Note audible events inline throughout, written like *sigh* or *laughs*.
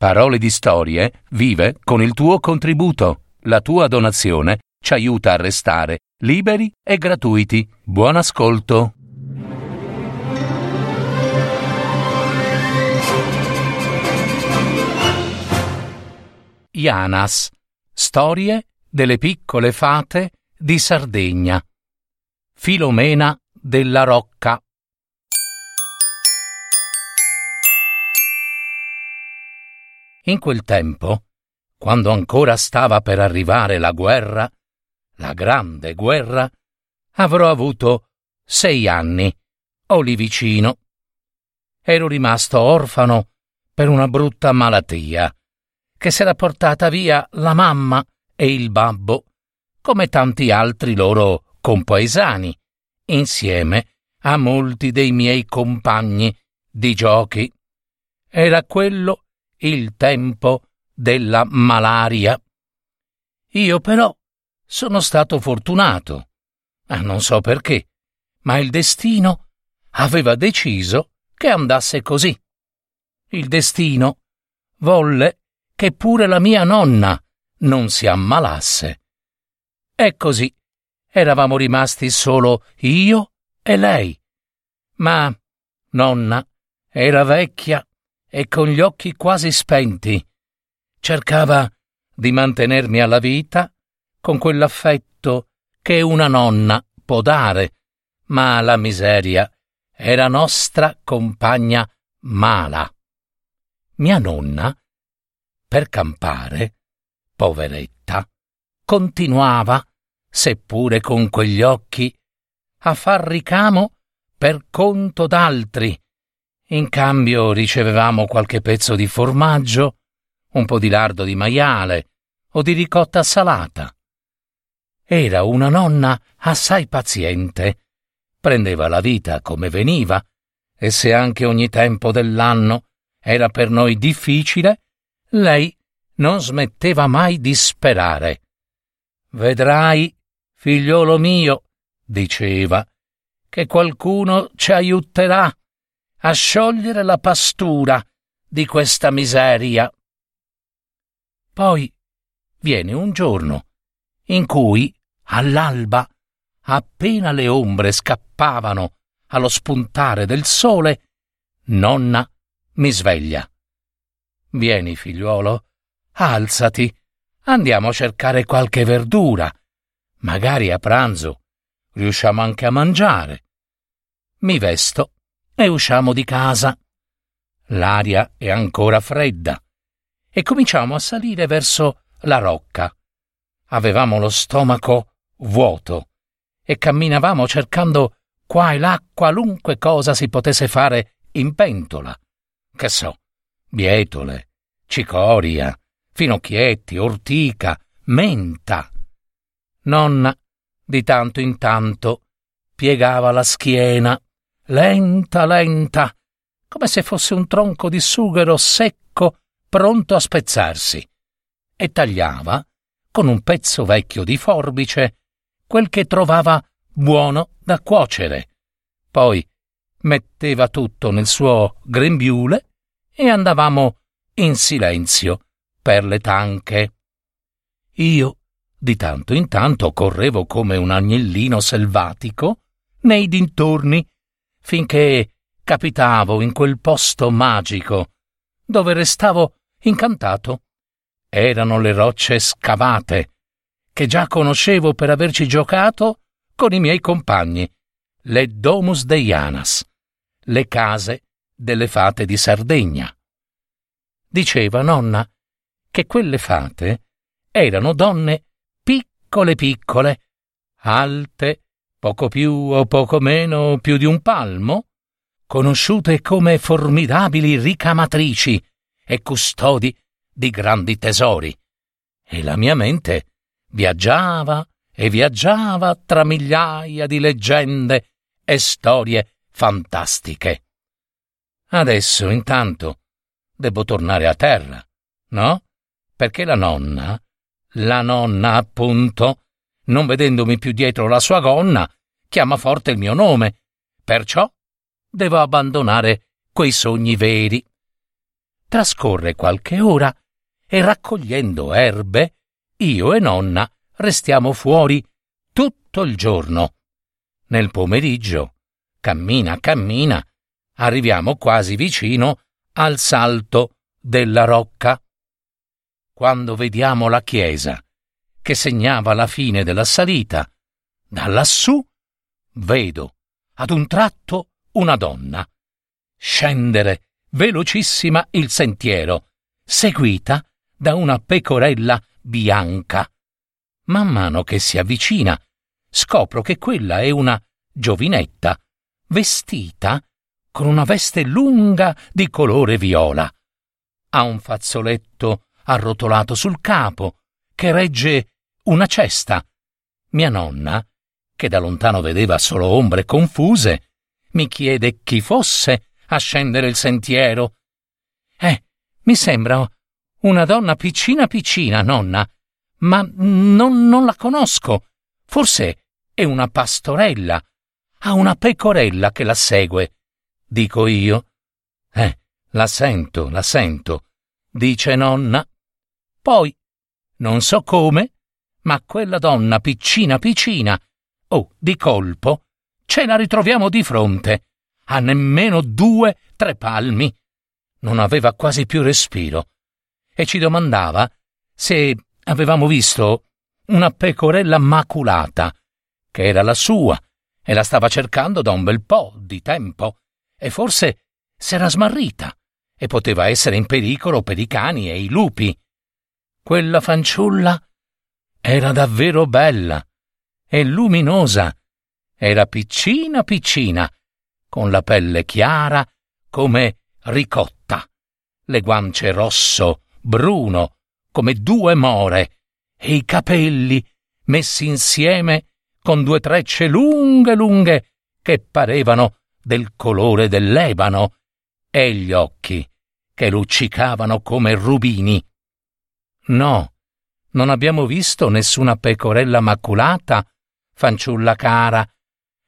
Parole di Storie vive con il tuo contributo. La tua donazione ci aiuta a restare liberi e gratuiti. Buon ascolto. Ianas. Storie delle piccole fate di Sardegna. Filomena della Rocca. In quel tempo, quando ancora stava per arrivare la guerra, la grande guerra, avrò avuto sei anni, o lì vicino. Ero rimasto orfano per una brutta malattia, che s'era portata via la mamma e il babbo, come tanti altri loro compaesani, insieme a molti dei miei compagni di giochi. Era quello il tempo della malaria. Io però sono stato fortunato. Ah, non so perché, ma il destino aveva deciso che andasse così. Il destino volle che pure la mia nonna non si ammalasse. E così eravamo rimasti solo io e lei. Ma nonna era vecchia e con gli occhi quasi spenti. Cercava di mantenermi alla vita con quell'affetto che una nonna può dare, ma la miseria era nostra compagna mala. Mia nonna, per campare, poveretta, continuava, seppure con quegli occhi, a far ricamo per conto d'altri in cambio ricevevamo qualche pezzo di formaggio, un po' di lardo di maiale o di ricotta salata. Era una nonna assai paziente. Prendeva la vita come veniva, e se anche ogni tempo dell'anno era per noi difficile, lei non smetteva mai di sperare. Vedrai, figliolo mio, diceva, che qualcuno ci aiuterà a sciogliere la pastura di questa miseria. Poi viene un giorno in cui, all'alba, appena le ombre scappavano allo spuntare del sole, nonna mi sveglia. Vieni, figliuolo, alzati, andiamo a cercare qualche verdura. Magari a pranzo riusciamo anche a mangiare. Mi vesto e usciamo di casa. L'aria è ancora fredda e cominciamo a salire verso la rocca. Avevamo lo stomaco vuoto e camminavamo cercando qua e là qualunque cosa si potesse fare in pentola. Che so, bietole, cicoria, finocchietti, ortica, menta. Nonna, di tanto in tanto, piegava la schiena lenta, lenta, come se fosse un tronco di sughero secco pronto a spezzarsi, e tagliava, con un pezzo vecchio di forbice, quel che trovava buono da cuocere. Poi metteva tutto nel suo grembiule e andavamo in silenzio per le tanche. Io, di tanto in tanto, correvo come un agnellino selvatico nei dintorni finché capitavo in quel posto magico, dove restavo incantato. Erano le rocce scavate, che già conoscevo per averci giocato con i miei compagni, le Domus Deianas, le case delle fate di Sardegna. Diceva nonna che quelle fate erano donne piccole piccole, alte poco più o poco meno più di un palmo, conosciute come formidabili ricamatrici e custodi di grandi tesori. E la mia mente viaggiava e viaggiava tra migliaia di leggende e storie fantastiche. Adesso, intanto, devo tornare a terra, no? Perché la nonna, la nonna appunto, non vedendomi più dietro la sua gonna, chiama forte il mio nome. Perciò devo abbandonare quei sogni veri. Trascorre qualche ora e raccogliendo erbe, io e nonna restiamo fuori tutto il giorno. Nel pomeriggio, cammina cammina, arriviamo quasi vicino al salto della rocca. Quando vediamo la chiesa, che segnava la fine della salita, da lassù vedo ad un tratto una donna scendere velocissima il sentiero, seguita da una pecorella bianca. Man mano che si avvicina, scopro che quella è una giovinetta, vestita con una veste lunga di colore viola. Ha un fazzoletto arrotolato sul capo, che regge una cesta. Mia nonna, che da lontano vedeva solo ombre confuse, mi chiede chi fosse a scendere il sentiero. Eh, mi sembra una donna piccina piccina, nonna, ma non, non la conosco. Forse è una pastorella. Ha una pecorella che la segue. Dico io. Eh, la sento, la sento, dice nonna. Poi, non so come, ma quella donna piccina piccina, oh, di colpo, ce la ritroviamo di fronte, a nemmeno due, tre palmi. Non aveva quasi più respiro. E ci domandava se avevamo visto una pecorella maculata, che era la sua, e la stava cercando da un bel po' di tempo e forse s'era smarrita e poteva essere in pericolo per i cani e i lupi. Quella fanciulla era davvero bella e luminosa. Era piccina piccina, con la pelle chiara come ricotta, le guance rosso, bruno, come due more, e i capelli messi insieme con due trecce lunghe lunghe che parevano del colore dell'ebano, e gli occhi che luccicavano come rubini. No, non abbiamo visto nessuna pecorella maculata, fanciulla cara.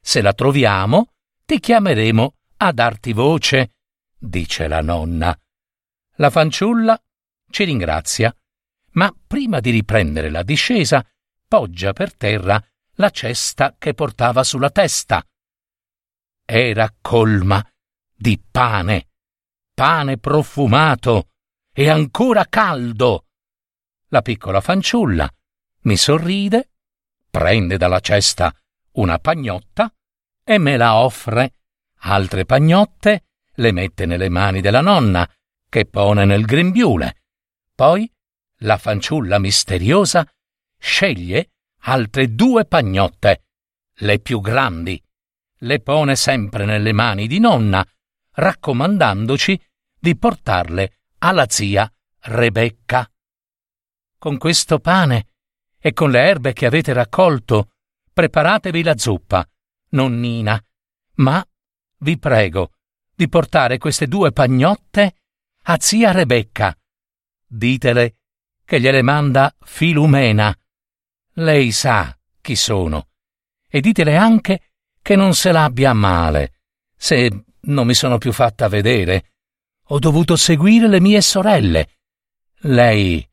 Se la troviamo, ti chiameremo a darti voce, dice la nonna. La fanciulla ci ringrazia, ma prima di riprendere la discesa, poggia per terra la cesta che portava sulla testa era colma di pane, pane profumato e ancora caldo. La piccola fanciulla mi sorride, prende dalla cesta una pagnotta e me la offre. Altre pagnotte le mette nelle mani della nonna, che pone nel grembiule. Poi la fanciulla misteriosa sceglie altre due pagnotte, le più grandi, le pone sempre nelle mani di nonna, raccomandandoci di portarle alla zia Rebecca. Con questo pane e con le erbe che avete raccolto, preparatevi la zuppa, nonnina, ma vi prego di portare queste due pagnotte a zia Rebecca. Ditele che gliele manda Filumena. Lei sa chi sono. E ditele anche che non se l'abbia male. Se non mi sono più fatta vedere, ho dovuto seguire le mie sorelle. Lei,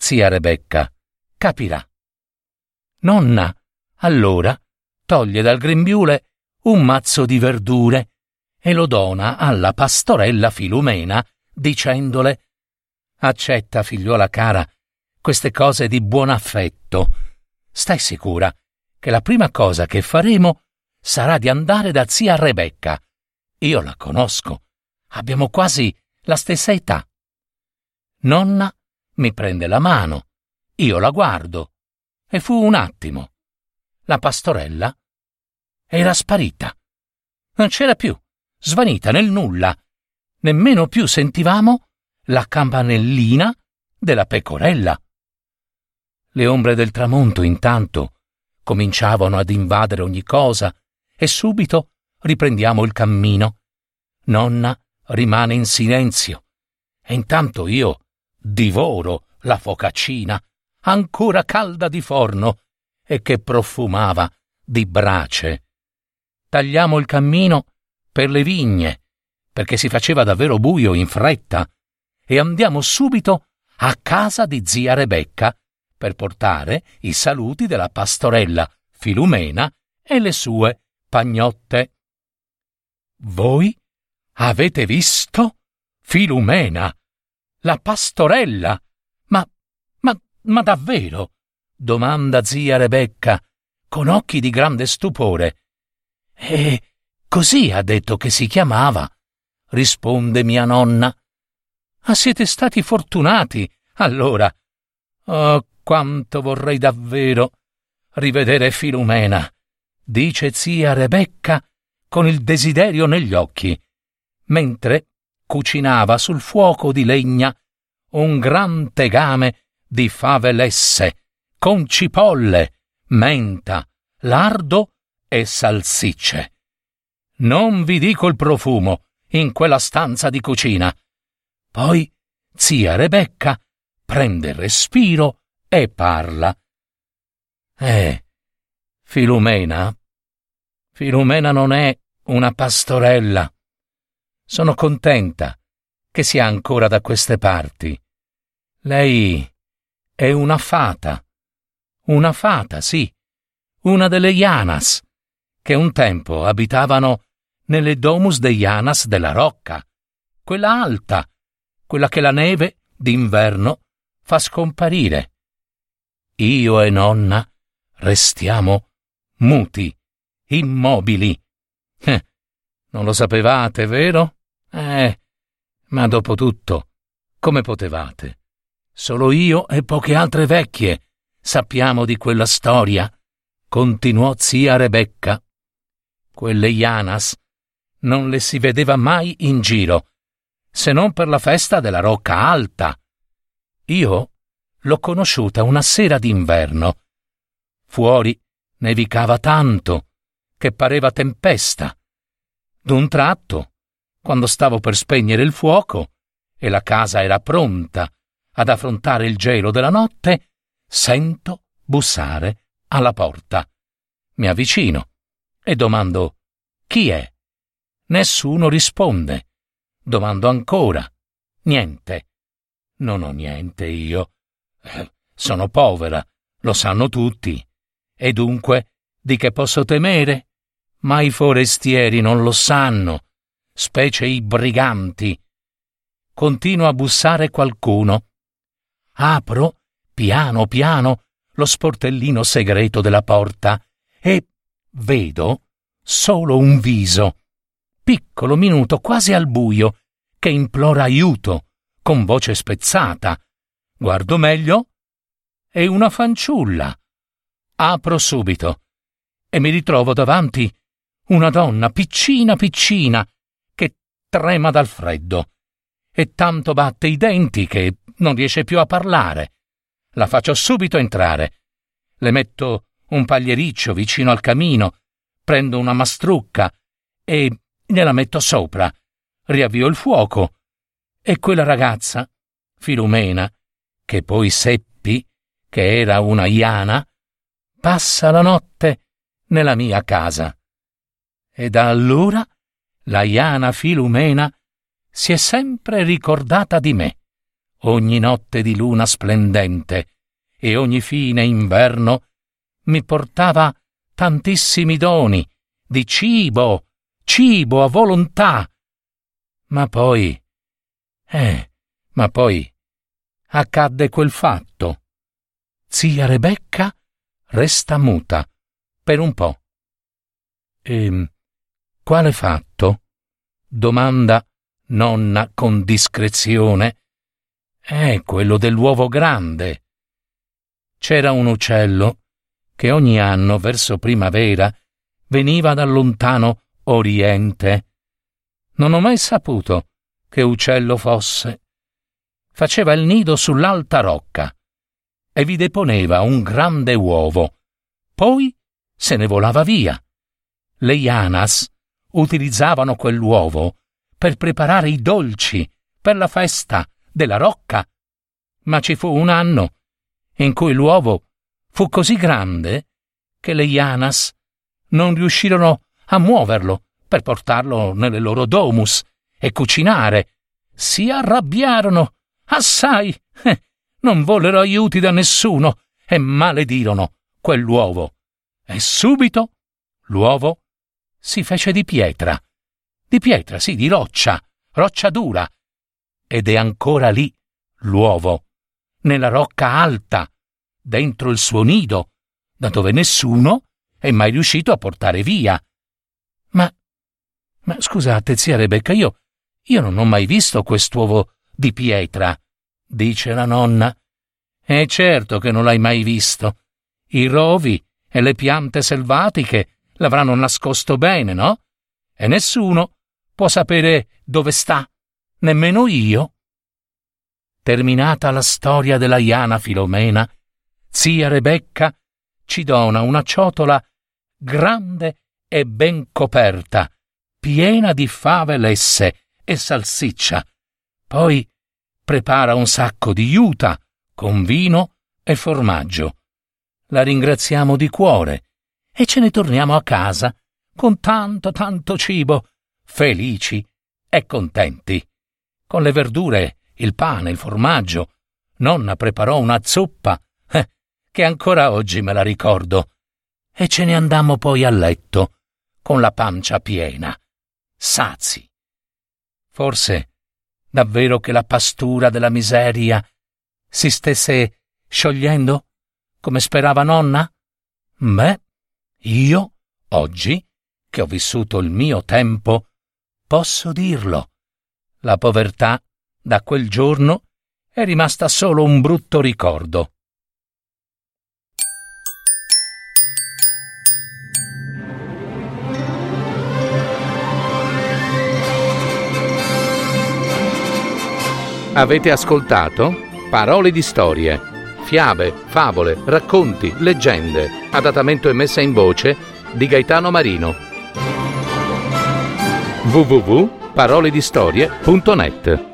zia Rebecca, capirà. Nonna, allora, toglie dal grembiule un mazzo di verdure e lo dona alla pastorella Filumena, dicendole Accetta, figliuola cara, queste cose di buon affetto. Stai sicura che la prima cosa che faremo sarà di andare da zia Rebecca. Io la conosco. Abbiamo quasi la stessa età. Nonna mi prende la mano, io la guardo. E fu un attimo. La pastorella era sparita. Non c'era più, svanita nel nulla. Nemmeno più sentivamo la campanellina della pecorella. Le ombre del tramonto, intanto, cominciavano ad invadere ogni cosa e subito riprendiamo il cammino. Nonna rimane in silenzio e intanto io divoro la focaccina, ancora calda di forno e che profumava di brace. Tagliamo il cammino per le vigne, perché si faceva davvero buio in fretta, e andiamo subito a casa di zia Rebecca per portare i saluti della pastorella Filumena e le sue pagnotte. Voi avete visto? Filumena, la pastorella. Ma, ma, ma davvero? domanda zia Rebecca, con occhi di grande stupore. E così ha detto che si chiamava, risponde mia nonna. Ah, siete stati fortunati, allora. Oh, quanto vorrei davvero rivedere Filumena, dice zia Rebecca con il desiderio negli occhi, mentre cucinava sul fuoco di legna un gran tegame di fave lesse, con cipolle, menta, lardo e salsicce. Non vi dico il profumo in quella stanza di cucina. Poi zia Rebecca prende respiro e parla. Eh, Filumena? Filumena non è una pastorella. Sono contenta che sia ancora da queste parti. Lei è una fata. Una fata, sì. Una delle Yanas, che un tempo abitavano nelle domus de Yanas della Rocca, quella alta, quella che la neve d'inverno fa scomparire. Io e nonna restiamo muti, immobili. Eh, *laughs* non lo sapevate, vero? Eh, ma dopo tutto, come potevate? Solo io e poche altre vecchie sappiamo di quella storia, continuò zia Rebecca. Quelle Ianas non le si vedeva mai in giro, se non per la festa della Rocca Alta. Io l'ho conosciuta una sera d'inverno. Fuori nevicava tanto che pareva tempesta. D'un tratto, quando stavo per spegnere il fuoco e la casa era pronta ad affrontare il gelo della notte, sento bussare alla porta. Mi avvicino e domando chi è. Nessuno risponde. Domando ancora. Niente. Non ho niente io. Eh, sono povera, lo sanno tutti. E dunque, di che posso temere? Ma i forestieri non lo sanno, specie i briganti. Continua a bussare qualcuno. Apro, piano piano, lo sportellino segreto della porta e vedo solo un viso, piccolo, minuto, quasi al buio, che implora aiuto, con voce spezzata. Guardo meglio. È una fanciulla. Apro subito e mi ritrovo davanti una donna piccina piccina trema dal freddo e tanto batte i denti che non riesce più a parlare. La faccio subito entrare. Le metto un pagliericcio vicino al camino, prendo una mastrucca e gliela metto sopra. Riavvio il fuoco e quella ragazza, Filumena, che poi seppi che era una iana, passa la notte nella mia casa. E da allora la Iana Filumena si è sempre ricordata di me, ogni notte di luna splendente e ogni fine inverno mi portava tantissimi doni di cibo, cibo a volontà. Ma poi, eh, ma poi accadde quel fatto. Zia Rebecca resta muta per un po'. E ehm, quale fatto? domanda nonna con discrezione. È quello dell'uovo grande. C'era un uccello che ogni anno verso primavera veniva dal lontano Oriente. Non ho mai saputo che uccello fosse. Faceva il nido sull'alta rocca e vi deponeva un grande uovo. Poi se ne volava via. Le Yanas utilizzavano quell'uovo per preparare i dolci per la festa della rocca. Ma ci fu un anno in cui l'uovo fu così grande che le Yanas non riuscirono a muoverlo per portarlo nelle loro domus e cucinare. Si arrabbiarono assai. Eh, non vollero aiuti da nessuno e maledirono quell'uovo. E subito l'uovo si fece di pietra. Di pietra, sì, di roccia, roccia dura. Ed è ancora lì l'uovo, nella rocca alta, dentro il suo nido, da dove nessuno è mai riuscito a portare via. Ma, ma scusate, zia Rebecca, io, io non ho mai visto quest'uovo di pietra, dice la nonna. E certo che non l'hai mai visto. I rovi e le piante selvatiche l'avranno nascosto bene, no? E nessuno può sapere dove sta, nemmeno io. Terminata la storia della Iana Filomena, zia Rebecca ci dona una ciotola grande e ben coperta, piena di fave lesse e salsiccia. Poi prepara un sacco di juta con vino e formaggio. La ringraziamo di cuore e ce ne torniamo a casa con tanto tanto cibo, felici e contenti. Con le verdure, il pane, il formaggio, nonna preparò una zuppa eh, che ancora oggi me la ricordo. E ce ne andammo poi a letto, con la pancia piena, sazi. Forse davvero che la pastura della miseria si stesse sciogliendo, come sperava nonna? Beh, io, oggi, che ho vissuto il mio tempo, posso dirlo. La povertà, da quel giorno, è rimasta solo un brutto ricordo. Avete ascoltato Parole di storie, fiabe, favole, racconti, leggende, adattamento e messa in voce di Gaetano Marino. www.paroledistorie.net